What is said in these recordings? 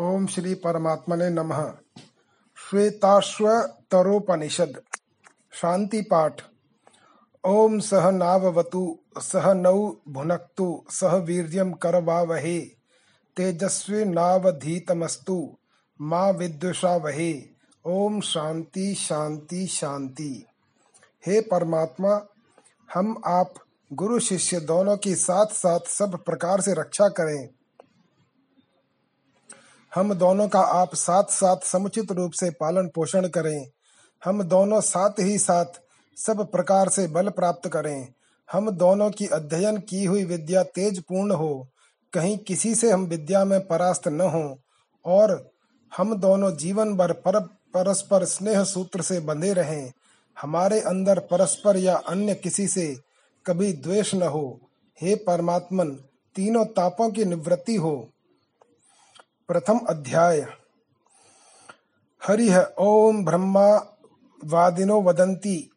ओम श्री परमात्मने नमः। श्वेताश्वतरोपनिषद शांति पाठ। ओम सह नाववतु, सह नौ भुनक्तु, सह वीर्यं करवावहे। तेजस्वी नावधीतमस्तु, माँ विद्विषावहे। ओम शांति शांति शांति। हे परमात्मा, हम आप, गुरु शिष्य दोनों की साथ साथ सब प्रकार से रक्षा करें। हम दोनों का आप साथ साथ समुचित रूप से पालन पोषण करें। हम दोनों साथ ही साथ सब प्रकार से बल प्राप्त करें। हम दोनों की अध्ययन की हुई विद्या तेज पूर्ण हो। कहीं किसी से हम विद्या में परास्त न हो और हम दोनों जीवन भर पर, परस्पर स्नेह सूत्र से बंधे रहें। हमारे अंदर परस्पर या अन्य किसी से कभी द्वेष न हो। हे परमात्मन, तीनों तापों की निवृत्ति हो। प्रथम अध्याय। हरिः ओम ब्रह्मा वादिनो वदन्ति।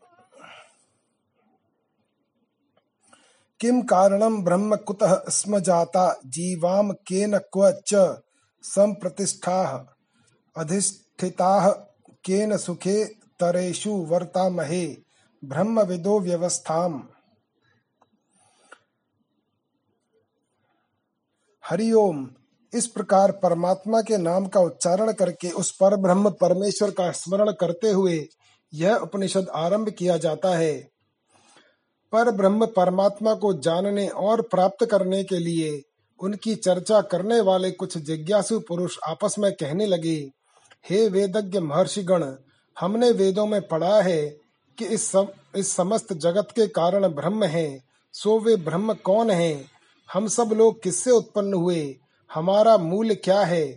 किं कारणं ब्रह्म कुतः स्म जाता? जीवाम केन क्व च संप्रतिष्ठाः अधिष्ठिताः केन सुखे? तरेषु वर्तामहे। ब्रह्मविदो व्यवस्थाम्। हरिओम इस प्रकार परमात्मा के नाम का उच्चारण करके उस पर ब्रह्म परमेश्वर का स्मरण करते हुए यह उपनिषद आरंभ किया जाता है। पर ब्रह्म परमात्मा को जानने और प्राप्त करने के लिए उनकी चर्चा करने वाले कुछ जिज्ञासु पुरुष आपस में कहने लगे हे वेदज्ञ महर्षिगण हमने वेदों में पढ़ा है कि इस सम, इस समस्त जगत के कारण ब्रह्म है सो वे ब्रह्म कौन है? हम सब लोग किससे उत्पन्न हुए? हमारा मूल क्या है?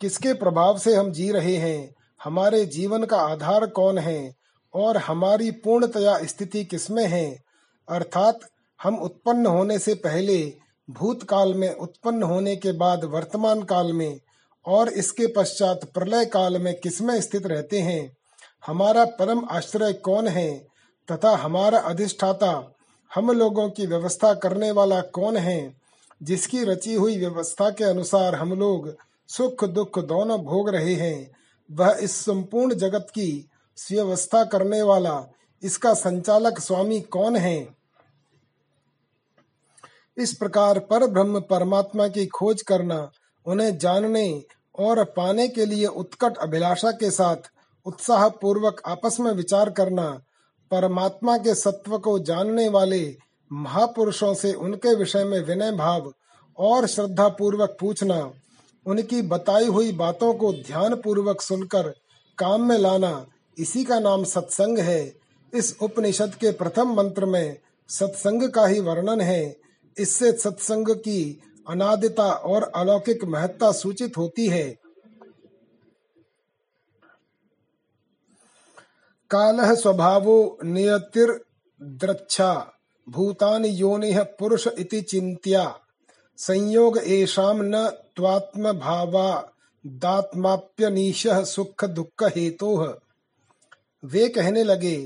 किसके प्रभाव से हम जी रहे हैं? हमारे जीवन का आधार कौन है? और हमारी पूर्णतया स्थिति किसमें है? अर्थात, हम उत्पन्न होने से पहले, भूतकाल में उत्पन्न होने के बाद वर्तमान काल में, और इसके पश्चात प्रलय काल में किसमें स्थित रहते हैं? हमारा परम आश्रय कौन है? तथा हमारा अधिष्ठाता, हम लोगों की व्यवस्था करने वाला कौन है? जिसकी रची हुई व्यवस्था के अनुसार हम लोग सुख दुख दोनों भोग रहे हैं, वह इस संपूर्ण जगत की व्यवस्था करने वाला इसका संचालक स्वामी कौन है? इस प्रकार पर ब्रह्म परमात्मा की खोज करना, उन्हें जानने और पाने के लिए उत्कट अभिलाषा के साथ उत्साह पूर्वक आपस में विचार करना, परमात्मा के सत्व को जानने वाले महापुरुषों से उनके विषय में विनय भाव और श्रद्धा पूर्वक पूछना, उनकी बताई हुई बातों को ध्यान पूर्वक सुनकर काम में लाना इसी का नाम सत्संग है। इस उपनिषद के प्रथम मंत्र में सत्संग का ही वर्णन है। इससे सत्संग की अनादिता और अलौकिक महत्ता सूचित होती है। काल स्वभावो नियतिर्द्रच्छा। भूतानि योनिः पुरुष इति चिंत्या संयोग एषाम न त्वात्म भावा दात्माप्यनीशः सुख दुख हेतु वे कहने लगे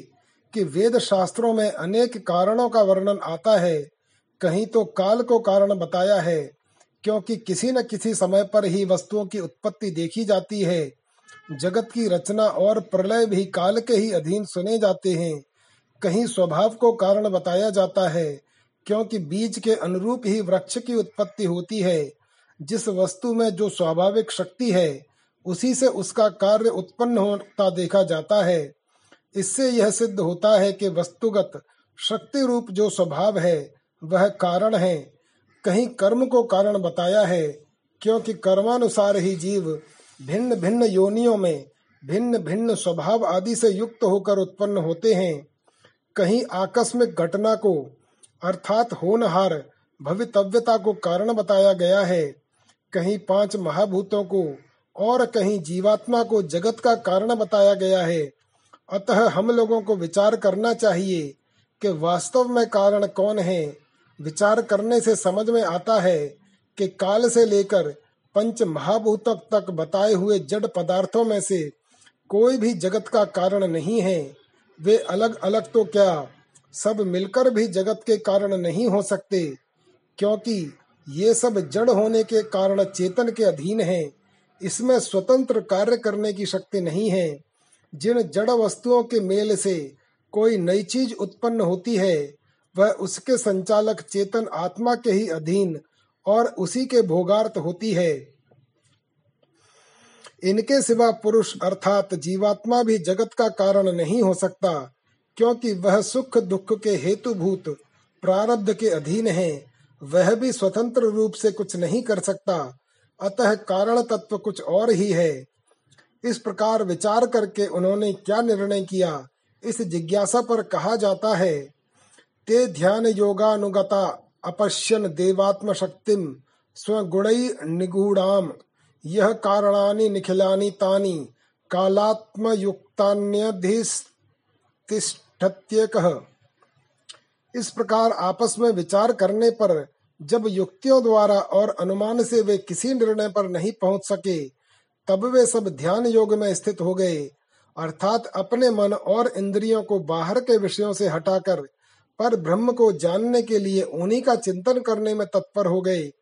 कि वेद शास्त्रों में अनेक कारणों का वर्णन आता है, कहीं तो काल को कारण बताया है, क्योंकि किसी न किसी समय पर ही वस्तुओं की उत्पत्ति देखी जाती है। जगत की रचना और प्रलय भी काल के ही अधीन सुने जाते हैं। कहीं स्वभाव को कारण बताया जाता है, क्योंकि बीज के अनुरूप ही वृक्ष की उत्पत्ति होती है। जिस वस्तु में जो स्वाभाविक शक्ति है, उसी से उसका कार्य उत्पन्न होता देखा जाता है। इससे यह सिद्ध होता है कि वस्तुगत शक्ति रूप जो स्वभाव है, वह कारण है। कहीं कर्म को कारण बताया है, क्योंकि कर्मानुसार ही जीव भिन्न भिन्न योनियों में भिन्न भिन्न स्वभाव आदि से युक्त होकर उत्पन्न होते हैं। कहीं आकस्मिक घटना को, अर्थात होनहार भवितव्यता को कारण बताया गया है। कहीं पाँच महाभूतों को और कहीं जीवात्मा को जगत का कारण बताया गया है। अतः हम लोगों को विचार करना चाहिए कि वास्तव में कारण कौन है। विचार करने से समझ में आता है कि काल से लेकर पंच महाभूतों तक बताए हुए जड़ पदार्थों में से कोई भी जगत का कारण नहीं है। वे अलग अलग तो क्या सब मिलकर भी जगत के कारण नहीं हो सकते, क्योंकि ये सब जड़ होने के कारण चेतन के अधीन हैं। इसमें स्वतंत्र कार्य करने की शक्ति नहीं है। जिन जड़ वस्तुओं के मेल से कोई नई चीज़ उत्पन्न होती है, वह उसके संचालक चेतन आत्मा के ही अधीन और उसी के भोगार्थ होती है। इनके सिवा पुरुष अर्थात जीवात्मा भी जगत का कारण नहीं हो सकता, क्योंकि वह सुख दुख के हेतुभूत प्रारब्ध के अधीन है। वह भी स्वतंत्र रूप से कुछ नहीं कर सकता, अतः कारण तत्व कुछ और ही है। इस प्रकार विचार करके उन्होंने क्या निर्णय किया, इस जिज्ञासा पर कहा जाता है, ते ध्यान योगानुगता अपश्यन देवात्म शक्तिम स्वगुण निगूढ़ाम यह कारणानि निखिलानि तानि कालात्म युक्तान्यधिष्ठत्येकः इस प्रकार आपस में विचार करने पर जब युक्तियों द्वारा और अनुमान से वे किसी निर्णय पर नहीं पहुँच सके, तब वे सब ध्यान योग में स्थित हो गए, अर्थात अपने मन और इंद्रियों को बाहर के विषयों से हटाकर पर ब्रह्म को जानने के लिए उन्हीं का चिंतन करने में तत्पर हो गए।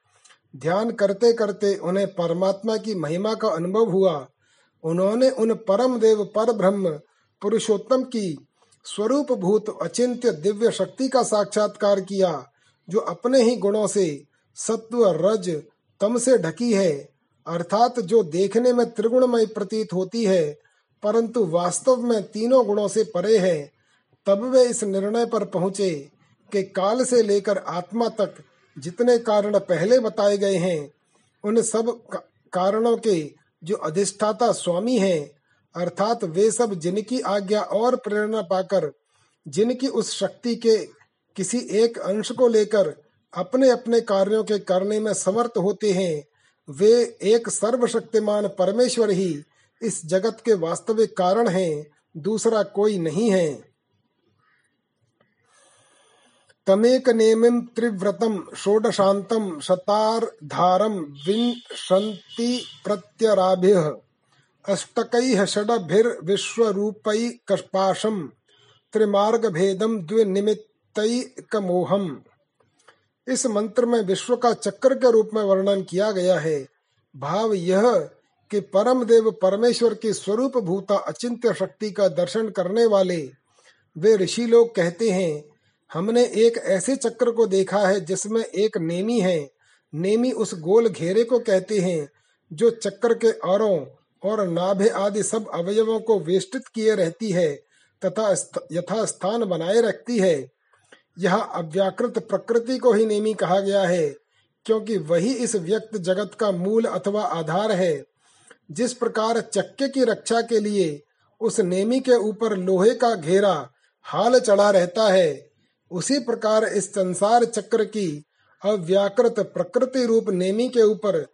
ध्यान करते करते उन्हें परमात्मा की महिमा का अनुभव हुआ। उन्होंने उन परम देव पर ब्रह्म, पुरुषोत्तम की स्वरूप भूत अचिंत्य दिव्य शक्ति का साक्षात्कार किया, जो अपने ही गुणों से सत्व रज तम से ढकी है। अर्थात जो देखने में त्रिगुणमय प्रतीत होती है, परंतु वास्तव में तीनों गुणों से परे है, तब वे इस निर्णय पर पहुँचे कि काल से लेकर आत्मा तक जितने कारण पहले बताए गए हैं, उन सब कारणों के जो अधिष्ठाता स्वामी हैं, अर्थात वे सब जिनकी आज्ञा और प्रेरणा पाकर, जिनकी उस शक्ति के किसी एक अंश को लेकर अपने अपने कार्यों के करने में समर्थ होते हैं, वे एक सर्वशक्तिमान परमेश्वर ही इस जगत के वास्तविक कारण हैं, दूसरा कोई नहीं है। तमेक नेमिं त्रिव्रतं षोडशान्तं शतार्धारं विंशति प्रत्यराभिः अष्टकैः षडभिर्विश्वरूपैकपाशं त्रिमार्गभेदं द्विनिमित्तैकमोहम्। इस मंत्र में विश्व का चक्र के रूप में वर्णन किया गया है। भाव यह कि परम देव परमेश्वर की स्वरूप भूता अचिंत्य शक्ति का दर्शन करने वाले वे ऋषि लोग कहते हैं हमने एक ऐसे चक्र को देखा है जिसमें एक नेमी है। नेमी उस गोल घेरे को कहते हैं, जो चक्र के औरों और नाभे आदि सब अवयवों को वेष्टित किए रहती है, तथा यथा स्थान बनाए रखती है। यह अव्याकृत प्रकृति को ही नेमी कहा गया है, क्योंकि वही इस व्यक्त जगत का मूल अथवा आधार है। जिस प्रकार चक्के की रक्षा के लिए उस नेमी के ऊपर लोहे का घेरा हाल चढ़ा रहता है उसी प्रकार इस संसार चक्र की अव्याकृत प्रकृति रूप नेमी के ऊपर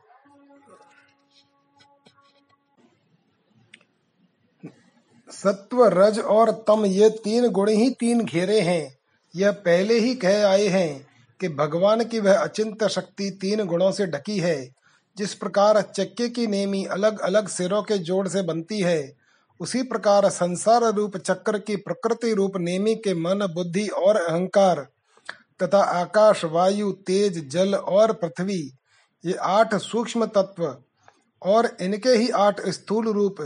सत्व रज और तम, ये तीन गुण ही तीन घेरे हैं। यह पहले ही कह आए हैं कि भगवान की वह अचिंत शक्ति तीन गुणों से ढकी है, जिस प्रकार चक्के की नेमी अलग अलग सिरों के जोड़ से बनती है उसी प्रकार संसार रूप चक्र की प्रकृति रूप नेमी के मन, बुद्धि और अहंकार तथा आकाश, वायु, तेज, जल और पृथ्वी, ये आठ सूक्ष्म तत्व और इनके ही आठ स्थूल रूप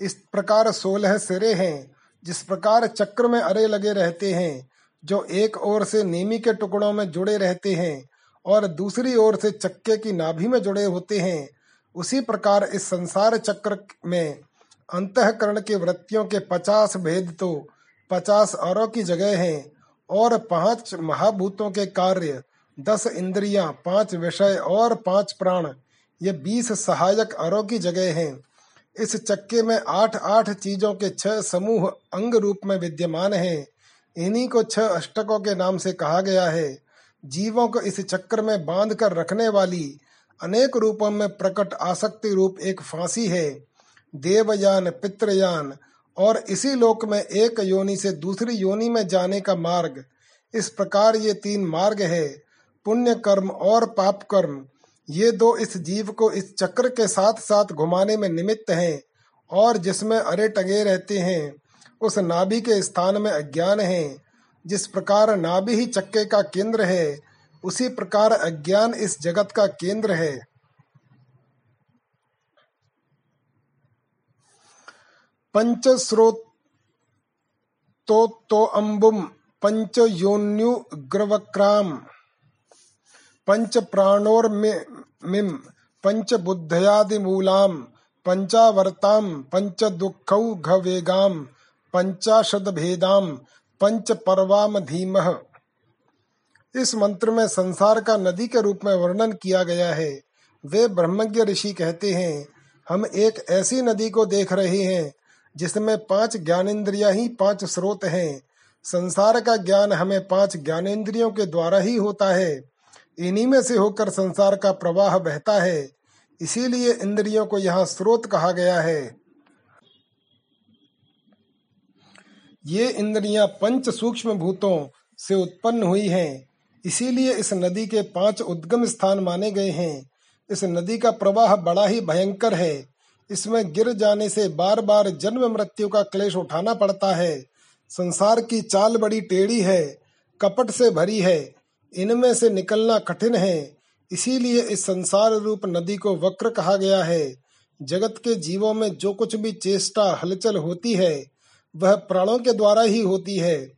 इस प्रकार सोलह सिरे हैं, जिस प्रकार चक्र में अरे लगे रहते हैं, जो एक ओर से नेमी के टुकड़ों में जुड़े रहते हैं और दूसरी ओर से चक्के की नाभि में जुड़े होते हैं, उसी प्रकार इस संसार चक्र में अंतकरण के वृत्तियों के पचास भेद तो पचास औरों की जगह हैं और पाँच महाभूतों के कार्य, दस इंद्रियाँ, पाँच विषय और पाँच प्राण, ये बीस सहायक अरों की जगह हैं। इस चक्के में आठ आठ चीज़ों के छह समूह अंग रूप में विद्यमान हैं। इन्हीं को छह अष्टकों के नाम से कहा गया है। जीवों को इस चक्र में बाँध कर रखने वाली अनेक रूपों में प्रकट आसक्ति रूप एक फांसी है। देवयान, पितृयान, और इसी लोक में एक योनि से दूसरी योनि में जाने का मार्ग। इस प्रकार ये तीन मार्ग है पुण्य कर्म और पाप कर्म ये दो इस जीव को इस चक्र के साथ साथ घुमाने में निमित्त हैं, और जिसमें अरे टंगे रहते हैं, उस नाभि के स्थान में अज्ञान है। जिस प्रकार नाभि ही चक्के का केंद्र है, उसी प्रकार अज्ञान इस जगत का केंद्र है। पंच स्रोतोत्तोऽम्बुम् पंच पंच दुःखौघवेगाम पंचाशद भेदाम पंच परवाम धीमह इस मंत्र में संसार का नदी के रूप में वर्णन किया गया है। वे ब्रह्मज्ञ ऋषि कहते हैं, हम एक ऐसी नदी को देख रहे हैं जिसमें पाँच ज्ञानेन्द्रिया ही पाँच स्रोत हैं। संसार का ज्ञान हमें पाँच ज्ञानेन्द्रियों के द्वारा ही होता है। इन्हीं में से होकर संसार का प्रवाह बहता है। इसीलिए इंद्रियों को यहाँ स्रोत कहा गया है। ये इंद्रियाँ पंच सूक्ष्म भूतों से उत्पन्न हुई हैं। इसीलिए इस नदी के पाँच उद्गम स्थान माने गए हैं। इस नदी का प्रवाह बड़ा ही भयंकर है। इसमें गिर जाने से बार बार जन्म मृत्यु का क्लेश उठाना पड़ता है। संसार की चाल बड़ी टेढ़ी है, कपट से भरी है, इनमें से निकलना कठिन है। इसीलिए इस संसार रूप नदी को वक्र कहा गया है। जगत के जीवों में जो कुछ भी चेष्टा, हलचल होती है, वह प्राणों के द्वारा ही होती है।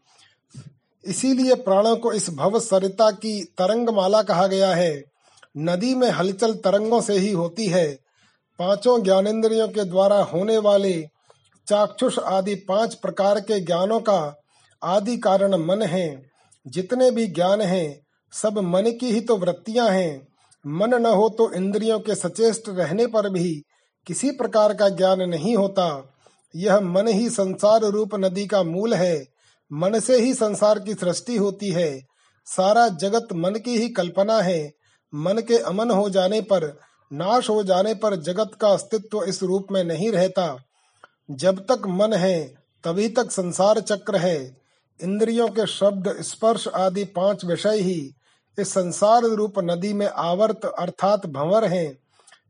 इसीलिए प्राणों को इस भव सरिता की तरंग माला कहा गया है। नदी में हलचल तरंगों से ही होती है। पाँचों ज्ञानेन्द्रियों के द्वारा होने वाले चाक्षुष आदि पाँच प्रकार के ज्ञानों का आदि कारण मन है। जितने भी ज्ञान हैं, सब मन की ही तो वृत्तियाँ हैं। मन न हो तो इंद्रियों के सचेष्ट रहने पर भी किसी प्रकार का ज्ञान नहीं होता। यह मन ही संसार रूप नदी का मूल है। मन से ही संसार की सृष्टि होती है। सारा जगत मन की ही कल्पना है। मन के अमन हो जाने पर नाश हो जाने पर जगत का अस्तित्व इस रूप में नहीं रहता। जब तक मन है, तभी तक संसार चक्र है। इंद्रियों के शब्द, स्पर्श आदि पाँच विषय ही इस संसार रूप नदी में आवर्त अर्थात भंवर हैं।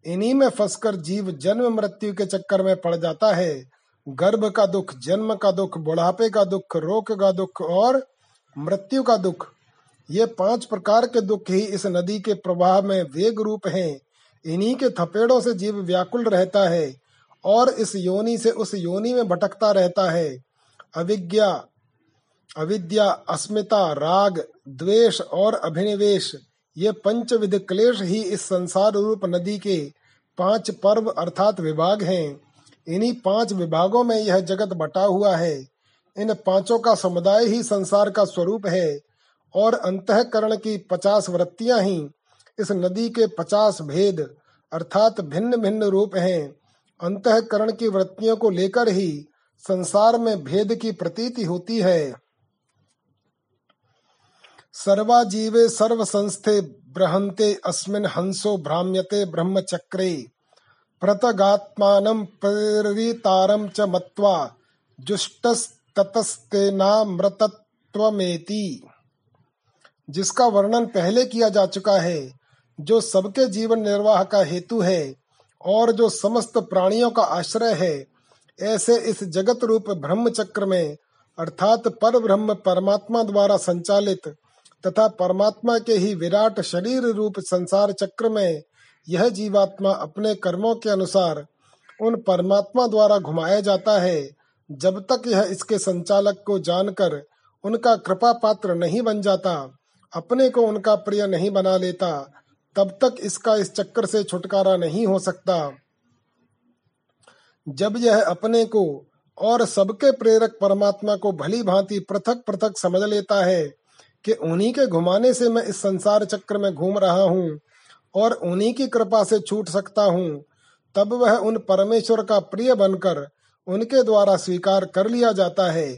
इन्हीं में फंसकर जीव जन्म मृत्यु के चक्कर में पड़ जाता है। गर्भ का दुख, जन्म का दुख, बुढ़ापे का दुख, रोग का दुख और मृत्यु का दुख, ये पाँच प्रकार के दुख ही इस नदी के प्रवाह में वेग रूप हैं। इन्हीं के थपेड़ों से जीव व्याकुल रहता है और इस योनि से उस योनि में भटकता रहता है। अविज्ञा, अविद्या, अस्मिता, राग, द्वेष और अभिनिवेश, ये पंचविध क्लेश ही इस संसार रूप नदी के पाँच पर्व अर्थात विभाग हैं। इन्हीं पाँच विभागों में यह जगत बटा हुआ है। इन पाँचों का समुदाय ही संसार का स्वरूप है और अंतकरण की पचास वृत्तियाँ ही। इस नदी के पचास भेद अर्थात भिन्न भिन्न रूप हैं। अंतकरण की वृत्तियों को लेकर ही संसार में भेद की प्रतीति होती है। सर्वाजीवे सर्व संस्थे ब्रहन्ते अस्मिन् हंसो भ्राम्यते ब्रह्मचक्रे प्रतगात्मानं प्रेरितारं च मत्वा जिसका वर्णन पहले किया जा चुका है जो सबके जीवन निर्वाह का हेतु है और जो समस्त प्राणियों का आश्रय है, ऐसे इस जगत रूप ब्रह्म चक्र में, अर्थात पर ब्रह्म परमात्मा द्वारा संचालित तथा परमात्मा के ही विराट शरीर रूप संसार चक्र में यह जीवात्मा अपने कर्मों के अनुसार उन परमात्मा द्वारा घुमाया जाता है, जब तक यह इसके संचालक को जानकर उनका कृपा पात्र नहीं बन जाता, अपने को उनका प्रिय नहीं बना लेता तब तक इसका इस चक्कर से छुटकारा नहीं हो सकता। जब यह अपने को और सबके प्रेरक परमात्मा को भली भांति पृथक पृथक समझ लेता है कि उन्हीं के घुमाने से मैं इस संसार चक्र में घूम रहा हूँ और उन्हीं की कृपा से छूट सकता हूँ, तब वह उन परमेश्वर का प्रिय बनकर उनके द्वारा स्वीकार कर लिया जाता है।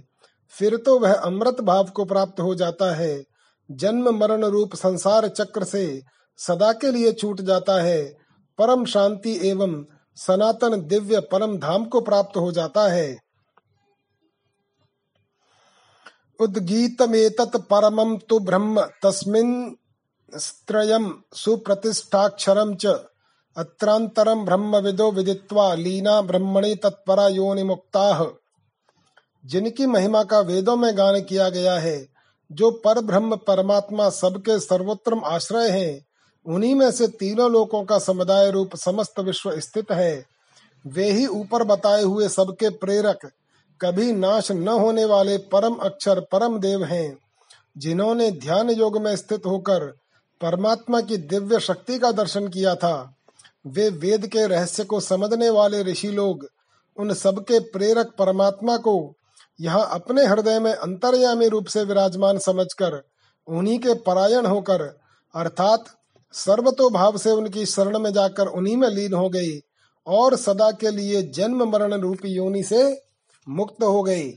फिर तो वह अमृत भाव को प्राप्त हो जाता है। जन्म मरण रूप संसार चक्र से सदा के लिए छूट जाता है। परम शांति एवं सनातन दिव्य परम धाम को प्राप्त हो जाता है। उद्गीतमेतत् परमं तु ब्रह्म, तस्मिन् स्त्रयं सुप्रतिष्ठाक्षरं च। अत्रांतरम ब्रह्म विदो विदित्वा लीना ब्रह्मणि तत्परा योनि मुक्ताः जिनकी महिमा का वेदों में गान किया गया है, जो पर ब्रह्म परमात्मा सबके सर्वोत्तम आश्रय है। उन्हीं में से तीनों लोकों का समुदाय रूप समस्त विश्व स्थित है। वे ही ऊपर बताए हुए सबके प्रेरक, कभी नाश न होने वाले परम अक्षर, परम देव हैं, जिन्होंने ध्यान योग में स्थित होकर परमात्मा की दिव्य शक्ति का दर्शन किया था। वे वेद के रहस्य को समझने वाले ऋषि लोग, उन सबके प्रेरक परमात्मा को यहाँ अपने हृदय में अंतर्यामी रूप से विराजमान समझकर उन्हीं के परायण होकर, अर्थात सर्वतो भाव से उनकी शरण में जाकर उन्हीं में लीन हो गई और सदा के लिए जन्म मरण रूपी योनि से मुक्त हो गए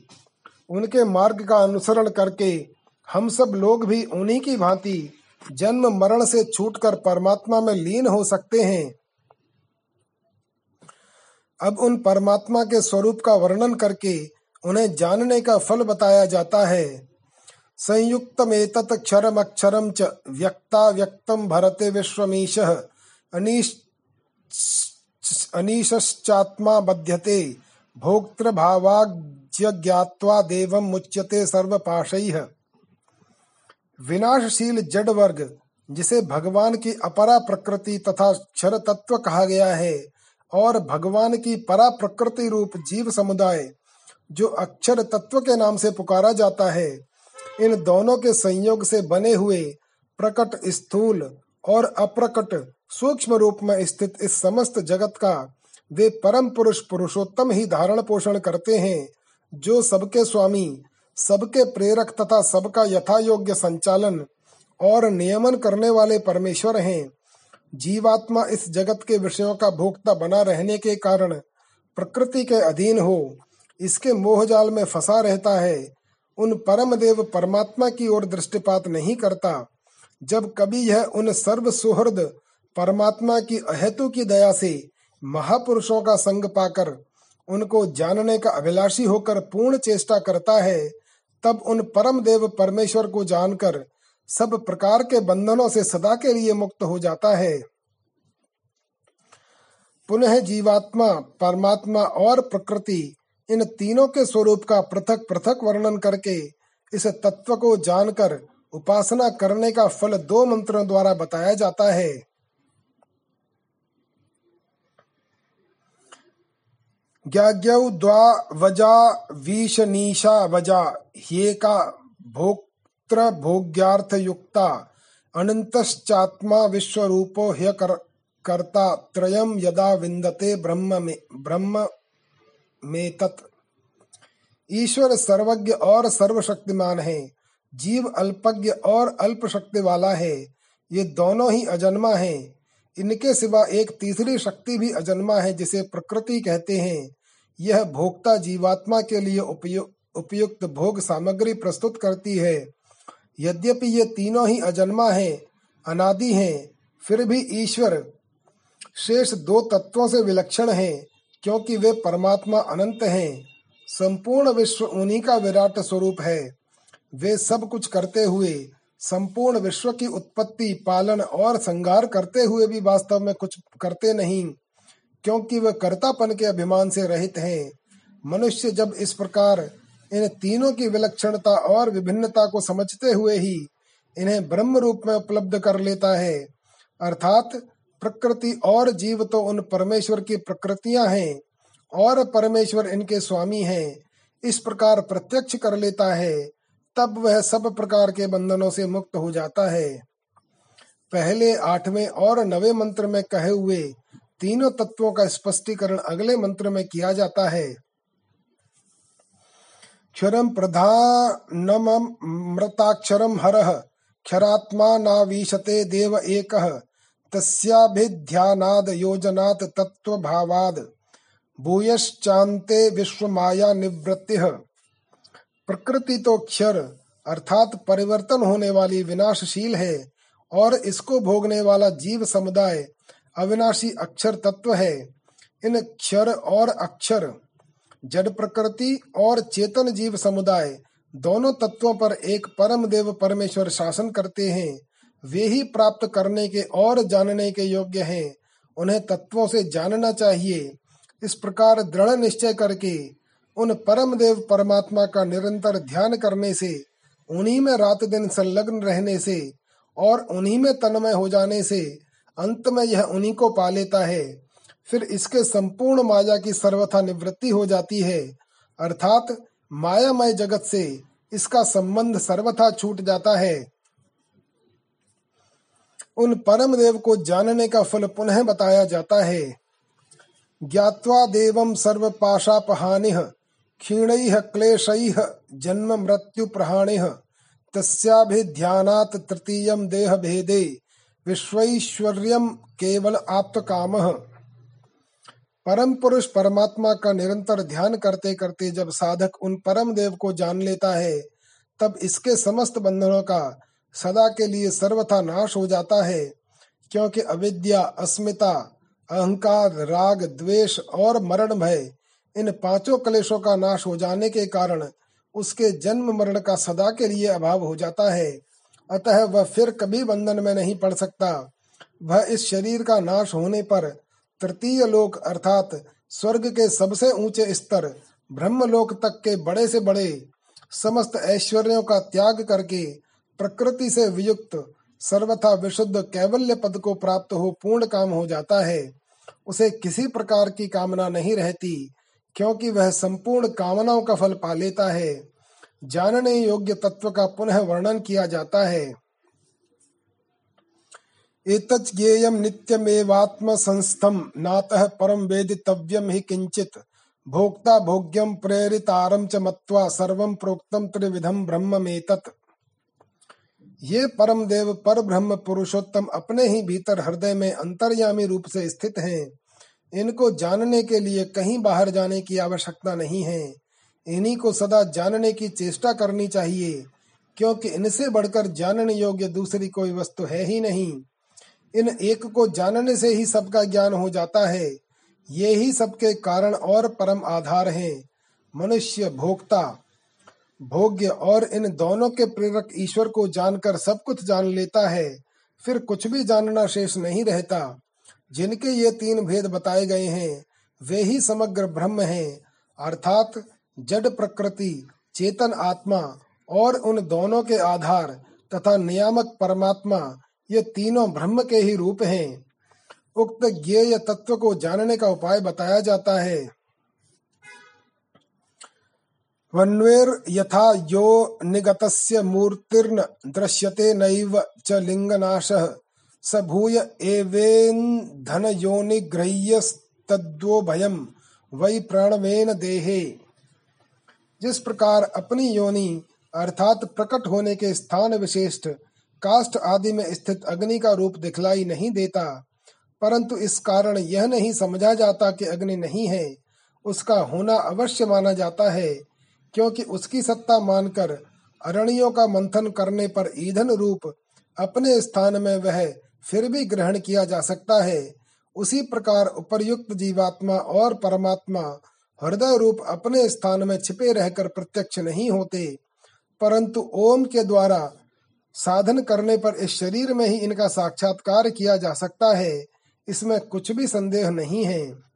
उनके मार्ग का अनुसरण करके हम सब लोग भी उन्हीं की भांति जन्म मरण से छूटकर परमात्मा में लीन हो सकते हैं। अब उन परमात्मा के स्वरूप का वर्णन करके उन्हें जानने का फल बताया जाता है। संयुक्त क्षरम अक्षरम च व्यक्ता व्यक्तम भरते विश्वमीश। अनीश अनीश्चात्मा बध्यते। भोक्तृ भावाज्य ज्ञात्वा देवम मुच्यते सर्व विनाशशील जड़ वर्ग, जिसे भगवान की अपरा प्रकृति तथा क्षर तत्व कहा गया है, और भगवान की परा प्रकृति रूप जीव समुदाय, जो अक्षर तत्व के नाम से पुकारा जाता है इन दोनों के संयोग से बने हुए प्रकट स्थूल और अप्रकट सूक्ष्म रूप में स्थित इस समस्त जगत का वे परम पुरुष पुरुषोत्तम ही धारण पोषण करते हैं, जो सबके स्वामी, सबके प्रेरक तथा सबका यथा योग्य संचालन और नियमन करने वाले परमेश्वर हैं। जीवात्मा इस जगत के विषयों का भोक्ता बना रहने के कारण प्रकृति के अधीन हो, इसके मोहजाल में फंसा रहता है उन परम देव परमात्मा की ओर दृष्टिपात नहीं करता, जब कभी यह उन सर्व सुहृद परमात्मा की अहेतु की दया से महापुरुषों का संग पाकर, उनको जानने का अभिलाषी होकर पूर्ण चेष्टा करता है, तब उन परम देव परमेश्वर को जानकर सब प्रकार के बंधनों से सदा के लिए मुक्त हो जाता है। पुनः जीवात्मा, परमात्मा और प्रकृति इन तीनों के स्वरूप का पृथक पृथक वर्णन करके इस तत्व को जानकर उपासना करने का फल दो मंत्रों द्वारा बताया जाता है। द्वा वजा वीशनीशा वजा ह्येका भोक्त्र भोग्यार्थ युक्ता अनंतश्चात्मा विश्वरूपो ह्य कर, कर्ता त्रयम यदा विन्दते ब्रह्म में ब्रह्म में तत् ईश्वर सर्वज्ञ और सर्वशक्तिमान है। जीव अल्पज्ञ और अल्प शक्ति वाला है। ये दोनों ही अजन्मा हैं। इनके सिवा एक तीसरी शक्ति भी अजन्मा है, जिसे प्रकृति कहते हैं। यह भोक्ता जीवात्मा के लिए उपयुक्त भोग सामग्री प्रस्तुत करती है। यद्यपि ये तीनों ही अजन्मा हैं, अनादि हैं, फिर भी ईश्वर शेष दो तत्वों से विलक्षण हैं। क्योंकि वे परमात्मा अनंत हैं, संपूर्ण विश्व उन्हीं का विराट स्वरूप है। वे सब कुछ करते हुए, संपूर्ण विश्व की उत्पत्ति, पालन और संगार करते हुए भी वास्तव में कुछ करते नहीं, क्योंकि वे कर्तापन के अभिमान से रहित हैं। मनुष्य जब इस प्रकार इन तीनों की विलक्षणता और विभिन्नता को समझते हुए ही इन्हें ब्रह्म रूप में उपलब्ध कर लेता है, अर्थात प्रकृति और जीव तो उन परमेश्वर की प्रकृतियाँ हैं और परमेश्वर इनके स्वामी हैं। इस प्रकार प्रत्यक्ष कर लेता है, तब वह सब प्रकार के बंधनों से मुक्त हो जाता है। पहले आठवें और नवे मंत्र में कहे हुए तीनों तत्वों का स्पष्टीकरण अगले मंत्र में किया जाता है। क्षरम प्रधानम मृताक्षरम हरः, क्षरात्मा नावीशते देव एक तस्याभिध्यानाद योजनात् तत्व भूयश्चान्ते विश्व माया निवृत्ति। प्रकृति तो क्षर अर्थात परिवर्तन होने वाली विनाशशील है और इसको भोगने वाला जीव समुदाय अविनाशी अक्षर तत्व है। इन क्षर और अक्षर, जड़ प्रकृति और चेतन जीव समुदाय दोनों तत्वों पर एक परम देव परमेश्वर शासन करते हैं। वे ही प्राप्त करने के और जानने के योग्य हैं। उन्हें तत्वों से जानना चाहिए। इस प्रकार दृढ़ निश्चय करके उन परम देव परमात्मा का निरंतर ध्यान करने से, उन्हीं में रात दिन संलग्न रहने से और उन्हीं में तन्मय हो जाने से अंत में यह उन्हीं को पा लेता है। फिर इसके संपूर्ण माया की सर्वथा निवृत्ति हो जाती है। अर्थात मायामय जगत से इसका संबंध सर्वथा छूट जाता है। उन परम देव को जानने का फल पुनः बताया जाता है। ज्ञात्वा देवम सर्व पाशापहानि क्षीण, क्लेश जन्म मृत्यु प्रहाणि तस्याभिध्यानात् तृतीय देह भेदे विश्वैश्वर्य केवल आप्त काम परम पुरुष परमात्मा का निरंतर ध्यान करते करते जब साधक उन परम देव को जान लेता है, तब इसके समस्त बंधनों का सदा के लिए सर्वथा नाश हो जाता है, क्योंकि अविद्या, अस्मिता, अहंकार, राग, द्वेष और मरण भय, इन पाँचों कलेशों का नाश हो जाने के कारण उसके जन्म मरण का सदा के लिए अभाव हो जाता है। अतः वह फिर कभी बंधन में नहीं पड़ सकता। वह इस शरीर का नाश होने पर तृतीय लोक अर्थात स्वर्ग के सबसे ऊँचे स्तर, ब्रह्मलोक तक के बड़े से बड़े, समस्त ऐश्वर्यों का त्याग करके प्रकृति से वियुक्त, सर्वथा विशुद्ध कैवल्य पद को प्राप्त हो पूर्ण काम हो जाता है। उसे किसी प्रकार की कामना नहीं रहती, क्योंकि वह संपूर्ण कामनाओं का फल पा लेता है। जानने योग्य तत्व का पुनः वर्णन किया जाता है। एतच् ज्ञेयं नित्यमेवात्मसंस्थं नातः परम वेदितव्यम ही किंचित भोक्ता भोग्यम प्रेरितारम च मत्वा सर्वं प्रोक्तम त्रिविधम ब्रह्ममेतत्। ये परम देव पर ब्रह्म पुरुषोत्तम अपने ही भीतर हृदय में अंतर्यामी रूप से स्थित हैं। इनको जानने के लिए कहीं बाहर जाने की आवश्यकता नहीं है। इन्हीं को सदा जानने की चेष्टा करनी चाहिए, क्योंकि इनसे बढ़कर जानने योग्य दूसरी कोई वस्तु है ही नहीं। इन एक को जानने से ही सबका ज्ञान हो जाता है। ये ही सबके कारण और परम आधार हैं। मनुष्य भोक्ता भोग्य और इन दोनों के प्रेरक ईश्वर को जानकर सब कुछ जान लेता है, फिर कुछ भी जानना शेष नहीं रहता। जिनके ये तीन भेद बताए गए हैं, वे ही समग्र ब्रह्म हैं, अर्थात जड़ प्रकृति, चेतन आत्मा और उन दोनों के आधार तथा नियामक परमात्मा ये तीनों ब्रह्म के ही रूप हैं। उक्त ज्ञेय तत्व को जानने का उपाय बताया जाता है। वन्वेर यथा यो निगतस्य मूर्तिर्न दृश्यते नैव च लिंगनाशः स भूय भयम, वै प्राणवेन देहे। जिस प्रकार अपनी योनि, अर्थात प्रकट होने के स्थान विशिष्ट, काष्ठ आदि में स्थित अग्नि का रूप दिखलाई नहीं देता, परंतु इस कारण यह नहीं समझा जाता कि अग्नि नहीं है, उसका होना अवश्य माना जाता है। क्योंकि उसकी सत्ता मानकर अरणियों का मंथन करने पर ईंधन रूप अपने स्थान में वह फिर भी ग्रहण किया जा सकता है। उसी प्रकार उपर्युक्त जीवात्मा और परमात्मा हृदय रूप अपने स्थान में छिपे रहकर प्रत्यक्ष नहीं होते, परंतु ओम के द्वारा साधन करने पर इस शरीर में ही इनका साक्षात्कार किया जा सकता है। इसमें कुछ भी संदेह नहीं है।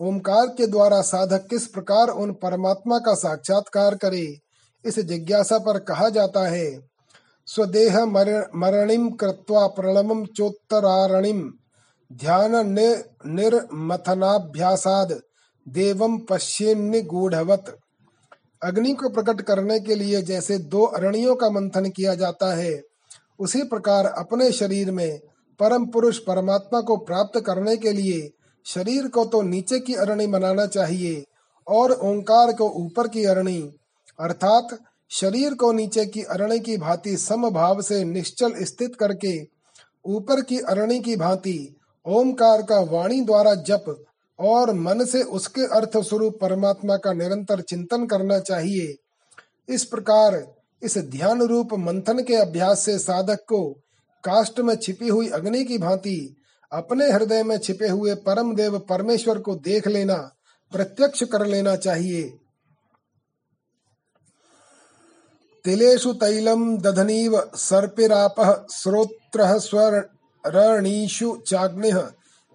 ओमकार के द्वारा साधक किस प्रकार उन परमात्मा का साक्षात्कार करे, इस जिज्ञासा पर कहा जाता है। स्वदेह मरणिम कृत्वा प्रणमम चोत्तरारणिम, ध्यान निर्मथनाभ्यासाद देवम पश्येन्निगूढ़वत अग्नि को प्रकट करने के लिए जैसे दो अरणियों का मंथन किया जाता है, उसी प्रकार अपने शरीर में परम पुरुष परमात्मा को प्राप्त करने के लिए शरीर को तो नीचे की अरणी बनाना चाहिए और ओंकार को ऊपर की अरणी। अर्थात, शरीर को नीचे की अरणी की भांति समभाव से निश्चल स्थित करके ऊपर की अरणी की भांति ओमकार का वाणी द्वारा जप और मन से उसके अर्थ स्वरूप परमात्मा का निरंतर चिंतन करना चाहिए। इस प्रकार, इस ध्यान रूप मंथन के अभ्यास से साधक को काष्ट में छिपी हुई अग्नि की भांति अपने हृदय में छिपे हुए परम देव परमेश्वर को देख लेना, प्रत्यक्ष कर लेना चाहिए। तिलेषु तैलम दधनीव सर्पिराप स्वरणीषु चाग्निः।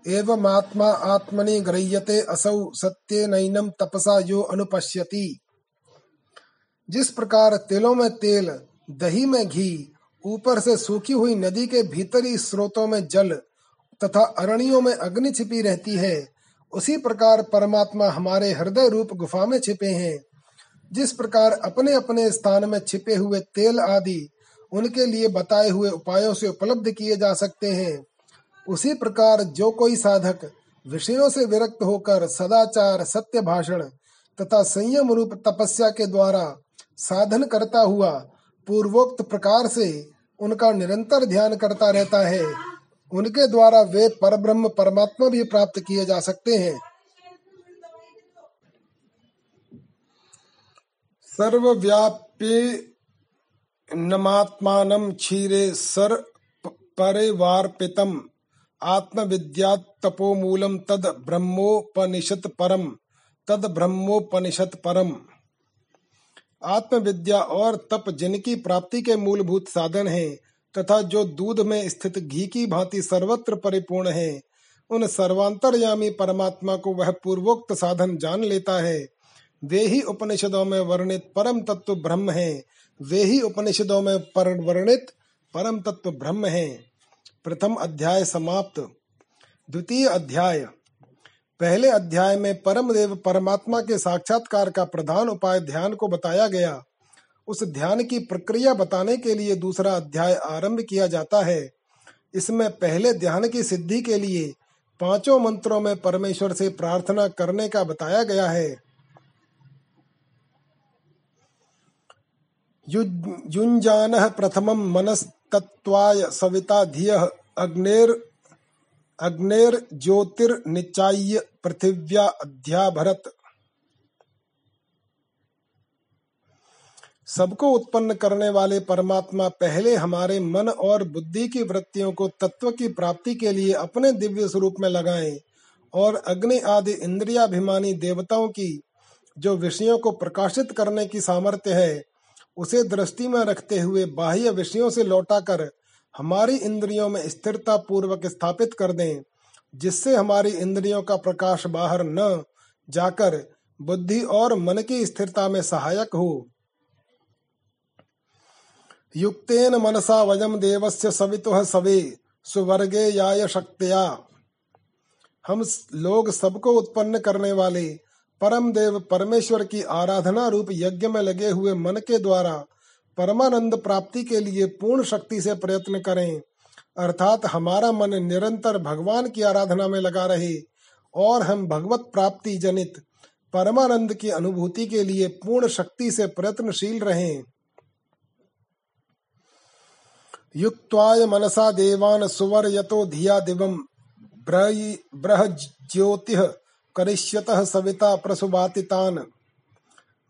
एवमात्मा आत्मनि गृह्यते असौ सत्य नैनम तपसा यो अनुपश्यति। जिस प्रकार तेलों में तेल, दही में घी, ऊपर से सूखी हुई नदी के भीतरी स्रोतों में जल तथा अरणियों में अग्नि छिपी रहती है। उसी प्रकार परमात्मा हमारे हृदय रूप गुफा में छिपे हैं। जिस प्रकार अपने अपने स्थान में छिपे हुए तेल आदि उनके लिए बताए हुए उपायों से उपलब्ध किए जा सकते हैं। उसी प्रकार जो कोई साधक विषयों से विरक्त होकर सदाचार, सत्य भाषण तथा संयम रूप तपस्या के द्वारा साधन करता हुआ पूर्वोक्त प्रकार से उनका निरंतर ध्यान करता रहता है। उनके द्वारा वे परब्रह्म परमात्मा भी प्राप्त किए जा सकते हैं। सर्वव्यापी नमात्मानं क्षीरे सर परिवार्पितम्। आत्मविद्यात्तपोमूलं तद ब्रह्मोपनिषद परम। तद ब्रह्मोपनिषद परम। आत्मविद्या और तप जिनकी प्राप्ति के मूलभूत साधन हैं तथा जो दूध में स्थित घी की भांति सर्वत्र परिपूर्ण है, उन सर्वांतरयामी परमात्मा को वह पूर्वोक्त साधन जान लेता है। वे ही उपनिषदों में वर्णित परम तत्व ब्रह्म है। वे ही उपनिषदों में पर वर्णित परम तत्व ब्रह्म है। प्रथम अध्याय समाप्त। द्वितीय अध्याय। पहले अध्याय में परम देव परमात्मा के साक्षात्कार का प्रधान उपाय ध्यान को बताया गया। उस ध्यान की प्रक्रिया बताने के लिए दूसरा अध्याय आरंभ किया जाता है। इसमें पहले ध्यान की सिद्धि के लिए पाँचों मंत्रों में परमेश्वर से प्रार्थना करने का बताया गया है। युञ्जान प्रथमं मनस्तत्त्वाय सविता धियः अग्नेर अग्नेर्ज्योतिर्निचाय्य पृथिव्या अध्याभरत। सबको उत्पन्न करने वाले परमात्मा पहले हमारे मन और बुद्धि की वृत्तियों को तत्व की प्राप्ति के लिए अपने दिव्य स्वरूप में लगाएँ और अग्नि आदि इंद्रियाभिमानी देवताओं की जो विषयों को प्रकाशित करने की सामर्थ्य है, उसे दृष्टि में रखते हुए बाह्य विषयों से लौटाकर हमारी इंद्रियों में स्थिरता पूर्वक स्थापित कर दें, जिससे हमारी इंद्रियों का प्रकाश बाहर न जाकर बुद्धि और मन की स्थिरता में सहायक हो। युक्तेन मनसा वयम देवस्य सवितुः सवे, सुवर्गे याय शक्तिया। हम लोग सबको उत्पन्न करने वाले, परम देव परमेश्वर की आराधना रूप यज्ञ में लगे हुए मन के द्वारा परमानंद प्राप्ति के लिए पूर्ण शक्ति से प्रयत्न करें। अर्थात हमारा मन निरंतर भगवान की आराधना में लगा रहे और हम भगवत प्राप्ति जनित परमानंद की अनुभूति के लिए पूर्ण शक्ति से प्रयत्नशील रहें। युक्त्वाय मनसा देवान सुवर यतो धिया दिवम। बृहज्योतिः करिष्यतः सविता प्रसुबातितान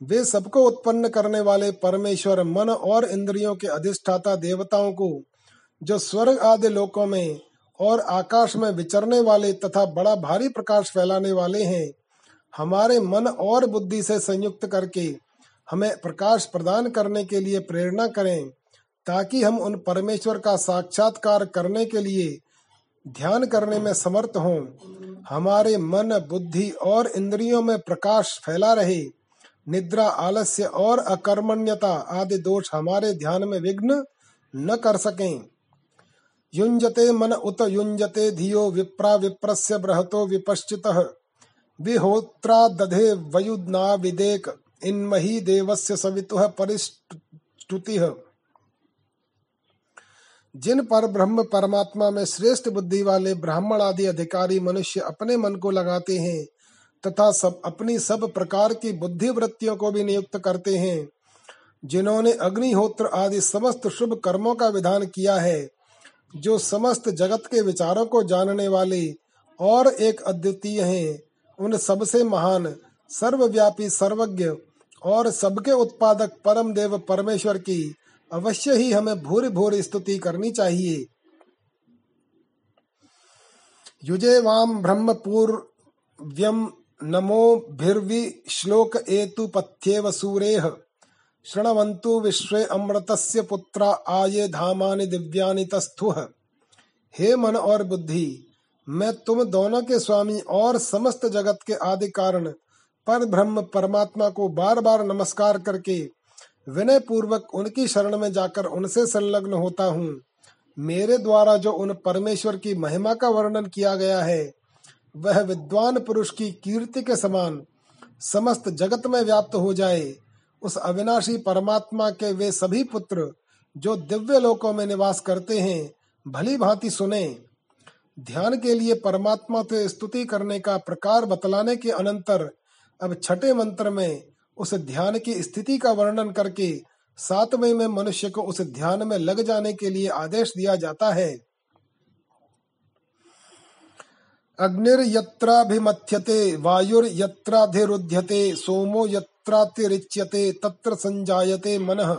वे सबको उत्पन्न करने वाले परमेश्वर, मन और इंद्रियों के अधिष्ठाता देवताओं को, जो स्वर्ग आदि लोकों में और आकाश में विचरने वाले तथा बड़ा भारी प्रकाश फैलाने वाले हैं, हमारे मन और बुद्धि से संयुक्त करके हमें प्रकाश प्रदान करने के लिए प्रेरणा करें। ताकि हम उन परमेश्वर का साक्षात्कार करने के लिए ध्यान करने में समर्थ हों। हमारे मन, बुद्धि और इंद्रियों में प्रकाश फैला रहे। निद्रा, आलस्य और अकर्मण्यता आदि दोष हमारे ध्यान में विघ्न न कर सकें। युंजते मन उत युंजते धियो विप्रा विप्रस्य बृहतो विपश्चित। विहोत्रा दधे वयुना विदेक। इन्मही देवस्य सवितुः परिष्टुतिः। जिन पर ब्रह्म परमात्मा में श्रेष्ठ बुद्धि वाले ब्राह्मण आदि अधिकारी मनुष्य अपने मन को लगाते हैं, तथा सब अपनी सब प्रकार की बुद्धि वृत्तियों को भी नियुक्त करते हैं। जिन्होंने अग्निहोत्र आदि समस्त शुभ कर्मों का विधान किया है, जो समस्त जगत के विचारों को जानने वाले और एक अद्वितीय हैं, उन सबसे महान, सर्वव्यापी सर्वज्ञ और सबके उत्पादक परम देव परमेश्वर की अवश्य ही हमें भूरी भूरी स्तुति करनी चाहिए। युजे वाम ब्रह्म पूर्व्यम नमो भिर्वि श्लोक एतु पथ्येव सूरेह शृणवन्तु विश्वे अमृतस्य पुत्रा आए धामानि दिव्यानि तस्थुः। हे मन और बुद्धि, मैं तुम दोनों के स्वामी और समस्त जगत के आदि कारण पर ब्रह्म परमात्मा को बार बार नमस्कार करके विनय पूर्वक उनकी शरण में जाकर उनसे संलग्न होता हूँ। मेरे द्वारा जो उन परमेश्वर की महिमा का वर्णन किया गया है, वह विद्वान पुरुष की कीर्ति के समान समस्त जगत में व्याप्त हो जाए। उस अविनाशी परमात्मा के वे सभी पुत्र, जो दिव्य लोकों में निवास करते हैं, भली भांति सुने। ध्यान के लिए परमात्मा से स्तुति करने का प्रकार बतलाने के अनंतर, अब छठे मंत्र में उस ध्यान की स्थिति का वर्णन करके सातवें में मनुष्य को उस ध्यान में लग जाने के लिए आदेश दिया जाता है। अग्निर्यत्राभिमथ्यते, वायुर्यत्राधिरुध्यते, सोमो यत्रातिरिच्यते, तत्र संजायते मनः।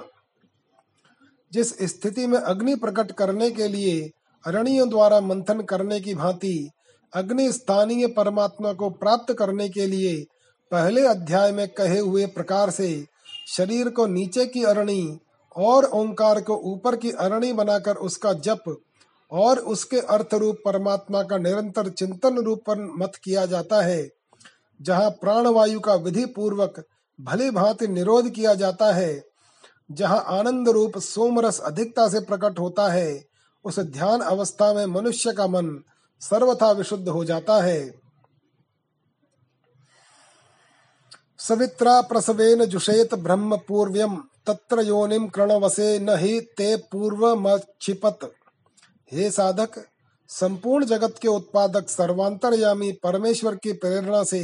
जिस स्थिति में अग्नि प्रकट करने के लिए अरणियों द्वारा मंथन करने की भांति अग्नि स्थानीय परमात्मा को प्राप्त करने के लिए पहले अध्याय में कहे हुए प्रकार से शरीर को नीचे की अरणी और ओंकार को ऊपर की अरणी बनाकर उसका जप और उसके अर्थ रूप परमात्मा का निरंतर चिंतन रूप मत किया जाता है, जहाँ प्राणवायु का विधि पूर्वक भली भांति निरोध किया जाता है, जहाँ आनंद रूप सोमरस अधिकता से प्रकट होता है, उस ध्यान अवस्था में मनुष्य का मन सर्वथा विशुद्ध हो जाता है। सवित्रा प्रसवेन जुषेत ब्रह्म पूर्व्यम, तत्र योनिम कृणवसे न ही ते पूर्व मक्षिपत हे साधक, संपूर्ण जगत के उत्पादक सर्वांतरयामी परमेश्वर की प्रेरणा से,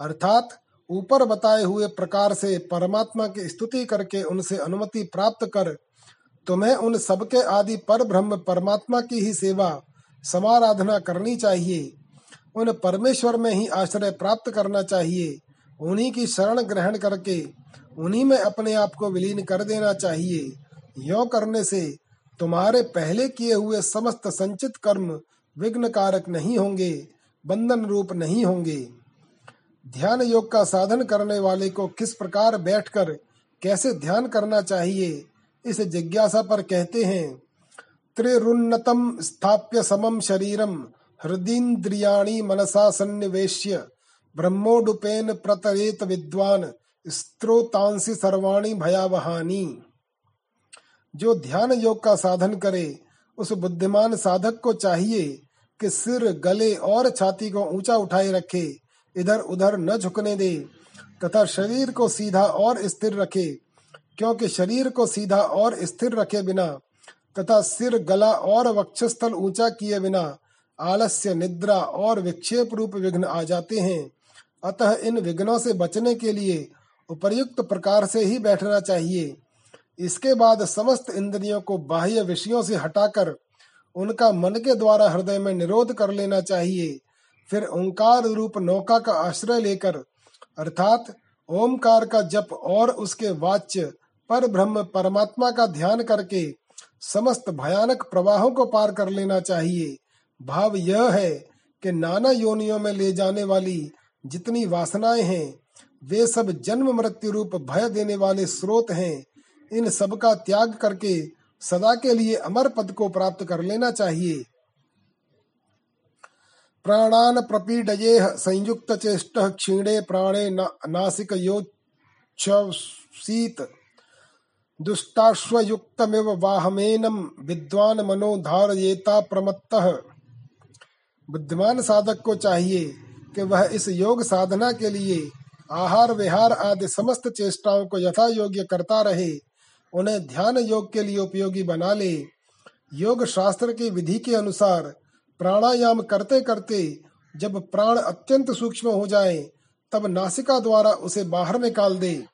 अर्थात ऊपर बताए हुए प्रकार से परमात्मा की स्तुति करके उनसे अनुमति प्राप्त कर, तुम्हें उन सबके आदि पर ब्रह्म परमात्मा की ही सेवा, समाराधना करनी चाहिए। उन परमेश्वर में ही आश्रय प्राप्त करना चाहिए। उन्हीं की शरण ग्रहण करके उन्हीं में अपने आप को विलीन कर देना चाहिए। यो करने से तुम्हारे पहले किए हुए समस्त संचित कर्म विघ्न कारक नहीं होंगे, बंधन रूप नहीं होंगे। ध्यान योग का साधन करने वाले को किस प्रकार बैठकर कैसे ध्यान करना चाहिए, इस जिज्ञासा पर कहते हैं, त्रिरुन्नतम स्थाप्य समम शरीरम, हृदीन्द्रियाणी मनसा सन्निवेश्य। ब्रह्मोडुपेन प्रतरेत विद्वान, स्त्रोतांसी सर्वाणी भयावहानी। जो ध्यान योग का साधन करे, उस बुद्धिमान साधक को चाहिए कि सिर, गले और छाती को ऊँचा उठाए रखे, इधर उधर न झुकने दे, तथा शरीर को सीधा और स्थिर रखे, क्योंकि शरीर को सीधा और स्थिर रखे बिना, तथा सिर, गला और वक्षस्थल ऊँचा किए बिना, आलस्य, निद्रा और विक्षेप रूप विघ्न आ जाते हैं। अतः इन विघ्नों से बचने के लिए उपर्युक्त प्रकार से ही बैठना चाहिए। इसके बाद समस्त इंद्रियों को बाह्य विषयों से हटाकर उनका मन के द्वारा हृदय में निरोध कर लेना चाहिए। फिर ओंकार रूप नौका का आश्रय लेकर, अर्थात ओमकार का जप और उसके वाच्य पर ब्रह्म परमात्मा का ध्यान करके समस्त भयानक प्रवाहों को पार कर लेना चाहिए। भाव यह है कि नाना योनियों में ले जाने वाली जितनी वासनाएँ हैं वे सब जन्म मृत्यु रूप भय देने वाले स्रोत हैं। इन सब का त्याग करके सदा के लिए अमर पद को प्राप्त कर लेना चाहिए। प्राणान प्रपीडये संयुक्त चेष्ट क्षीणे प्राणे ना, नासिक योच्छीत दुष्टाश्वयुक्तमिव वाहमेनम विद्वान मनो धारयेता प्रमत्तः। बुद्धिमान साधक को चाहिए। कि वह इस योग साधना के लिए आहार, विहार आदि समस्त चेष्टाओं को यथा योग्य करता रहे, उन्हें ध्यान योग के लिए उपयोगी बना ले। योग शास्त्र की विधि के अनुसार प्राणायाम करते करते जब प्राण अत्यंत सूक्ष्म हो जाए, तब नासिका द्वारा उसे बाहर निकाल दे।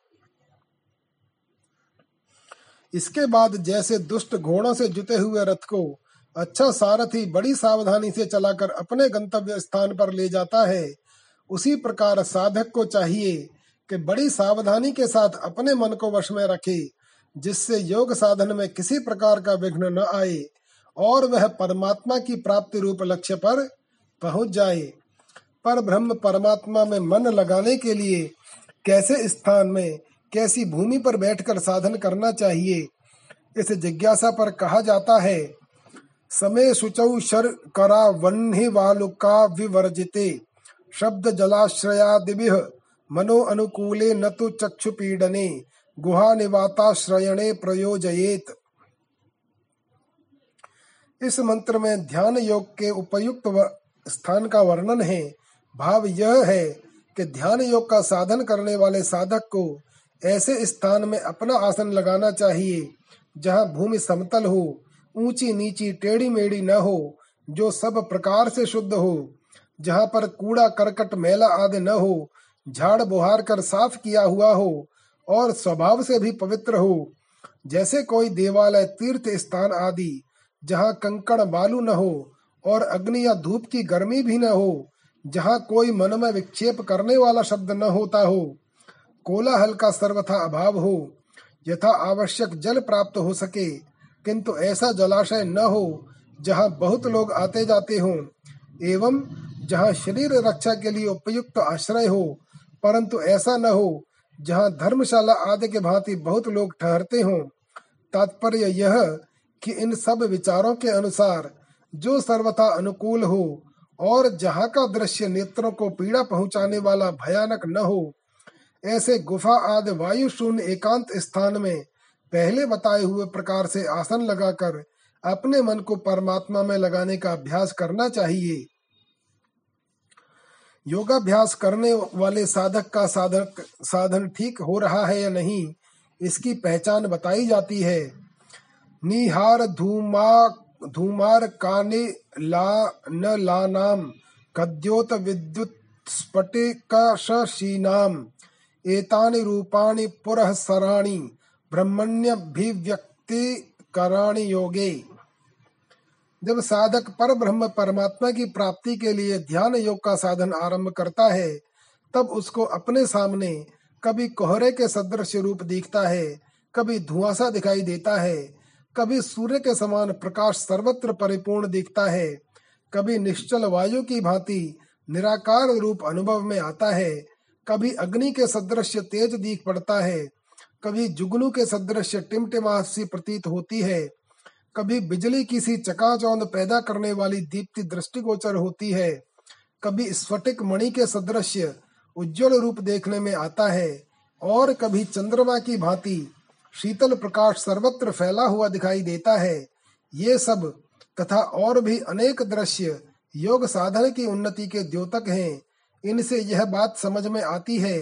इसके बाद जैसे दुष्ट घोड़ों से जुटे हुए रथ को अच्छा सारथी बड़ी सावधानी से चलाकर अपने गंतव्य स्थान पर ले जाता है। उसी प्रकार साधक को चाहिए कि बड़ी सावधानी के साथ अपने मन को वश में रखे, जिससे योग साधन में किसी प्रकार का विघ्न न आए और वह परमात्मा की प्राप्ति रूप लक्ष्य पर पहुँच जाए। पर ब्रह्म परमात्मा में मन लगाने के लिए कैसे स्थान में, कैसी भूमि पर बैठकर साधन करना चाहिए, इस जिज्ञासा पर कहा जाता है समय सुचौ शर करा वन्हि वालुका विवर्जिते। शब्द जलाश्रयादि मनो अनुकूले न तो चक्षु पीडने गुहा निवाताश्रयणे प्रयोजयेत। इस मंत्र में ध्यान योग के उपयुक्त स्थान का वर्णन है। भाव यह है कि ध्यान योग का साधन करने वाले साधक को ऐसे स्थान में अपना आसन लगाना चाहिए, जहाँ भूमि समतल हो। ऊँची नीची टेढ़ी मेढ़ी न हो, जो सब प्रकार से शुद्ध हो, जहाँ पर कूड़ा करकट मेला आदि न हो, झाड़ बुहार कर साफ़ किया हुआ हो, और स्वभाव से भी पवित्र हो, जैसे कोई देवालय तीर्थ स्थान आदि, जहाँ कंकड़ बालू न हो, और अग्नि या धूप की गर्मी भी न हो, जहाँ कोई मन में विक्षेप करने वाला शब्द न होता हो, कोलाहल का सर्वथा अभाव हो, यथा आवश्यक जल प्राप्त हो सके किंतु ऐसा जलाशय न हो, जहाँ बहुत लोग आते जाते हों, एवं जहाँ शरीर रक्षा के लिए उपयुक्त आश्रय हो, परंतु ऐसा न हो, जहाँ धर्मशाला आदि के भांति बहुत लोग ठहरते हों, तात्पर्य यह कि इन सब विचारों के अनुसार जो सर्वथा अनुकूल हो, और जहाँ का दृश्य नेत्रों को पीड़ा पहुँचाने वाला भयानक न हो, ऐसे गुफा आदि वायु शून्य एकांत स्थान में पहले बताए हुए प्रकार से आसन लगाकर अपने मन को परमात्मा में लगाने का अभ्यास करना चाहिए। योगाभ्यास करने वाले साधक का साधक, साधन ठीक हो रहा है या नहीं, इसकी पहचान बताई जाती है। निहार धूमा, धूमार काने ला, न लानाम, कद्योत विद्युत स्फटिकशीनाम एतानि रूपाणि पुरः सराणि ब्रह्मण्यभिव्यक्ति कराणि योगे। जब साधक पर ब्रह्म परमात्मा की प्राप्ति के लिए ध्यान योग का साधन आरंभ करता है, तब उसको अपने सामने कभी कोहरे के सदृश रूप दिखता है, कभी धुआंसा दिखाई देता है, कभी सूर्य के समान प्रकाश सर्वत्र परिपूर्ण दिखता है, कभी निश्चल वायु की भांति निराकार रूप अनुभव में आता है, कभी अग्नि के सदृश तेज दिख पड़ता है कभी जुगनू के सदृश टिमटिमासी प्रतीत होती है, कभी बिजली की सी चकाचौंध पैदा करने वाली दीप्ति दृष्टिगोचर होती है, कभी स्फटिक मणि के सदृश उज्जवल रूप देखने में आता है, और कभी चंद्रमा की भांति शीतल प्रकाश सर्वत्र फैला हुआ दिखाई देता है। ये सब तथा और भी अनेक दृश्य योग साधन की उन्नति के द्योतक हैं। इनसे यह बात समझ में आती है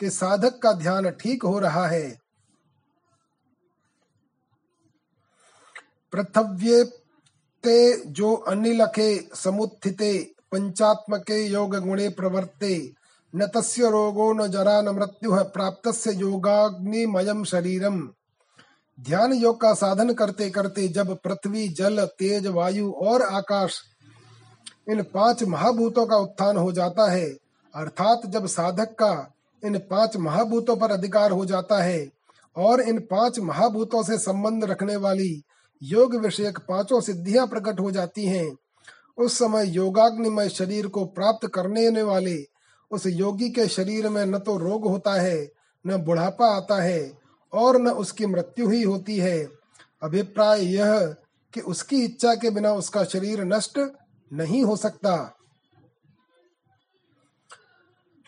कि साधक का ध्यान ठीक हो रहा है। पृथव्ये ते जो अनिलखे समुत्थिते, पंचात्मके योग गुणे प्रवर्ते, न तस्य रोगो न जरा न मृत्यु प्राप्त योगाग्निमयम शरीरम। ध्यान योग का साधन करते करते जब पृथ्वी, जल, तेज, वायु और आकाश इन पाँच महाभूतों का उत्थान हो जाता है, अर्थात जब साधक का इन पाँच महाभूतों पर अधिकार हो जाता है और इन पाँच महाभूतों से संबंध रखने वाली योग विषयक पाँचों सिद्धियाँ प्रकट हो जाती हैं। उस समय योगाग्निमय शरीर को प्राप्त करने वाले उस योगी के शरीर में न तो रोग होता है, न बुढ़ापा आता है और न उसकी मृत्यु ही होती है। अभिप्राय यह कि उसकी इच्छा के बिना उसका शरीर नष्ट नहीं हो सकता।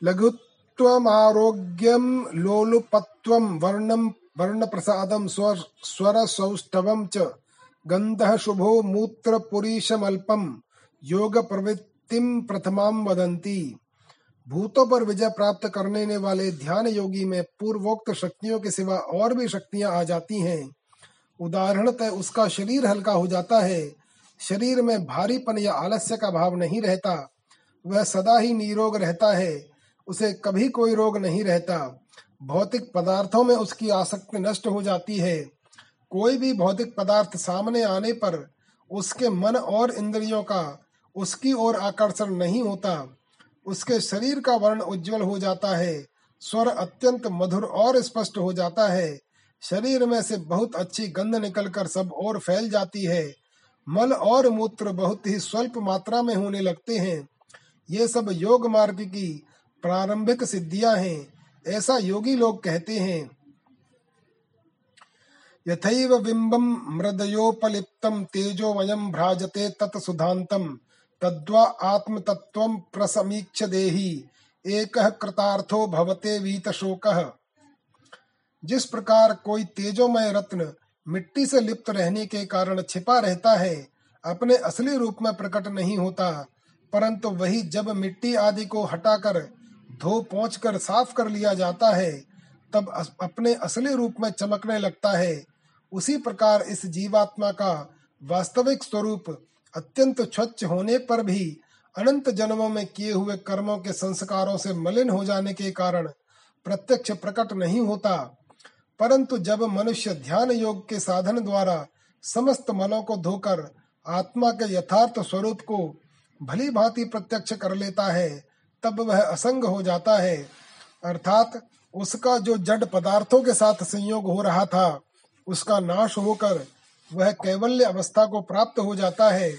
लघुत्वमारोग्यं लोलुपत्वं वर्ण वर्णप्रसादं स्वर स्वरसौष्ठवं च। गन्धः शुभो मूत्रपुरीशमल्पं योग प्रवृत्तिम प्रथमां वदन्ति। भूतों पर विजय प्राप्त करने वाले ध्यान योगी में पूर्वोक्त शक्तियों के सिवा और भी शक्तियाँ आ जाती हैं। उदाहरणतः उसका शरीर हल्का हो जाता है। शरीर में भारीपन या आलस्य का भाव नहीं रहता। वह सदा ही निरोग रहता है। उसे कभी कोई रोग नहीं रहता। भौतिक पदार्थों में उसकी आसक्ति नष्ट हो जाती है। कोई भी भौतिक पदार्थ सामने आने पर उसके मन और इंद्रियों का, उसकी ओर आकर्षण नहीं होता। उसके शरीर का वर्ण उज्जवल हो जाता है, स्वर अत्यंत मधुर और स्पष्ट हो जाता है। शरीर में से बहुत अच्छी गंध निकलकर सब और फैल जाती है। मल और मूत्र बहुत ही स्वल्प मात्रा में होने लगते हैं। ये सब योग मार्ग की प्रारंभिक सिद्धियाँ हैं, ऐसा योगी लोग कहते हैं। यथैव बिंबम मृदयोपलिप्तम तेजो वयम भ्राजते तत् सुधांतम तद्वा आत्म तत्व प्रसमीक्ष देही। एक कृतार्थो भवते वीत शोक जिस प्रकार कोई तेजोमय रत्न मिट्टी से लिप्त रहने के कारण छिपा रहता है, अपने असली रूप में प्रकट नहीं होता, परंतु वही जब मिट्टी आदि को हटाकर धो पहुँच साफ़ कर लिया जाता है, तब अपने असली रूप में चमकने लगता है। उसी प्रकार इस जीवात्मा का वास्तविक स्वरूप अत्यंत स्वच्छ होने पर भी अनंत जन्मों में किए हुए कर्मों के संस्कारों से मलिन हो जाने के कारण प्रत्यक्ष प्रकट नहीं होता। परंतु जब मनुष्य ध्यान योग के साधन द्वारा समस्त मलों को धोकर आत्मा के यथार्थ स्वरूप को भली भांति प्रत्यक्ष कर लेता है, तब वह असंग हो जाता है। अर्थात उसका जो जड़ पदार्थों के साथ संयोग हो रहा था उसका नाश होकर वह कैवल्य अवस्था को प्राप्त हो जाता है,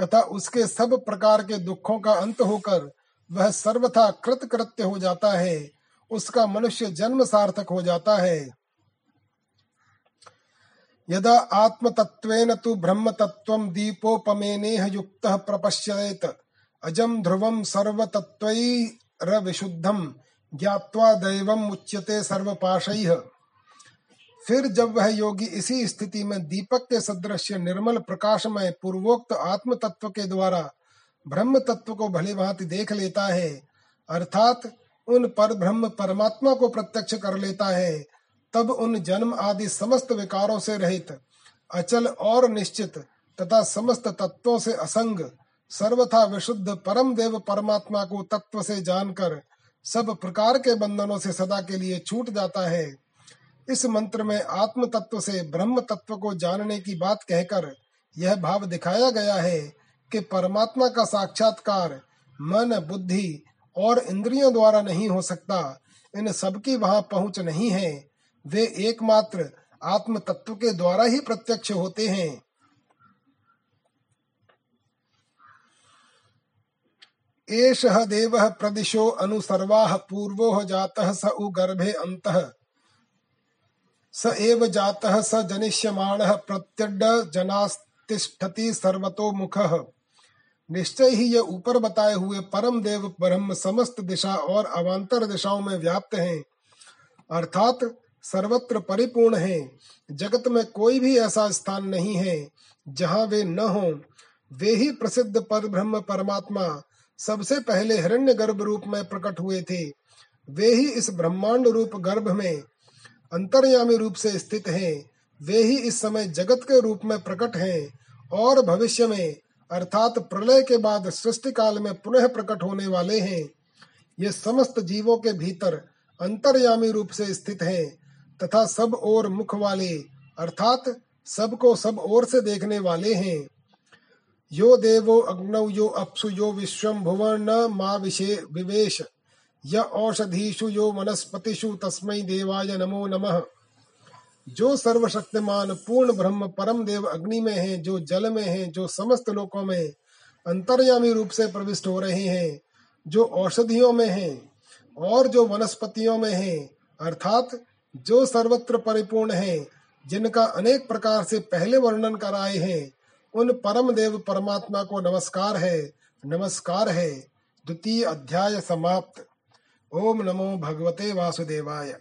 तथा उसके सब प्रकार के दुखों का अंत होकर वह सर्वथा कृत कृत्य हो जाता है, उसका मनुष्य जन्म सार्थक हो जाता है। यदा आत्मतत्वेन तु ब्रह्मतत्त्वं दीपोपमेनेह युक्तः प्रपश्येत अजम ध्रुवम सर्वतत्वैरविशुद्धम ज्ञात्वा दैवम उच्यते सर्वपाशैः। फिर जब वह योगी इसी स्थिति में दीपक के सदृश निर्मल प्रकाशमय पूर्वोक्त आत्म तत्व के द्वारा ब्रह्म तत्व को भली भांति देख लेता है, अर्थात उन पर ब्रह्म परमात्मा को प्रत्यक्ष कर लेता है, तब उन जन्म आदि समस्त विकारों से रहित, अचल और निश्चित, तथा समस्त तत्वों से असंग, सर्वथा विशुद्ध परम देव परमात्मा को तत्व से जानकर सब प्रकार के बंधनों से सदा के लिए छूट जाता है। इस मंत्र में आत्म तत्व से ब्रह्म तत्व को जानने की बात कहकर यह भाव दिखाया गया है कि परमात्मा का साक्षात्कार मन, बुद्धि और इंद्रियों द्वारा नहीं हो सकता। इन सब की वहाँ पहुँच नहीं है। वे एकमात्र आत्म तत्व के द्वारा ही प्रत्यक्ष होते हैं। एष देव प्रदिशो अनुसर्वा पूर्वो जाता स उ गर्भे अंतः स एव जातः स जनिष्यमाणः प्रत्यड जनास्तिष्ठति सर्वतो मुखः। निश्चय ही ये ऊपर बताए हुए परम देव ब्रह्म समस्त दिशा और अवान्तर दिशाओं में व्याप्त हैं। अर्थात सर्वत्र परिपूर्ण हैं। जगत में कोई भी ऐसा स्थान नहीं है जहाँ वे न हो। वे ही प्रसिद्ध पर ब्रह्म परमात्मा, सबसे पहले हिरण्य गर्भ रूप में प्रकट हुए थे। वे ही इस ब्रह्मांड रूप गर्भ में अंतर्यामी रूप से स्थित हैं। वे ही इस समय जगत के रूप में प्रकट हैं और भविष्य में, अर्थात प्रलय के बाद सृष्टि काल में पुनः प्रकट होने वाले हैं। ये समस्त जीवों के भीतर अंतर्यामी रूप से स्थित हैं तथा सब ओर मुख वाले, अर्थात सबको सब ओर से देखने वाले हैं। यो देवो अग्नौ यो अप्सु यो विश्वम भुवन मा विशे विवेश। य औषधीषु यो वनस्पतिषु तस्मै देवाय नमो नमः। जो सर्वशक्तिमान, पूर्ण ब्रह्म, परम देव अग्नि में है, जो जल में है, जो समस्त लोकों में अंतर्यामी रूप से प्रविष्ट हो रहे हैं, जो औषधियों में है और जो वनस्पतियों में है, अर्थात जो सर्वत्र परिपूर्ण है, जिनका अनेक प्रकार से पहले वर्णन कराए हैं, उन परम देव परमात्मा को नमस्कार है। नमस्कार है। द्वितीय अध्याय समाप्त। ओम नमो भगवते वासुदेवाय।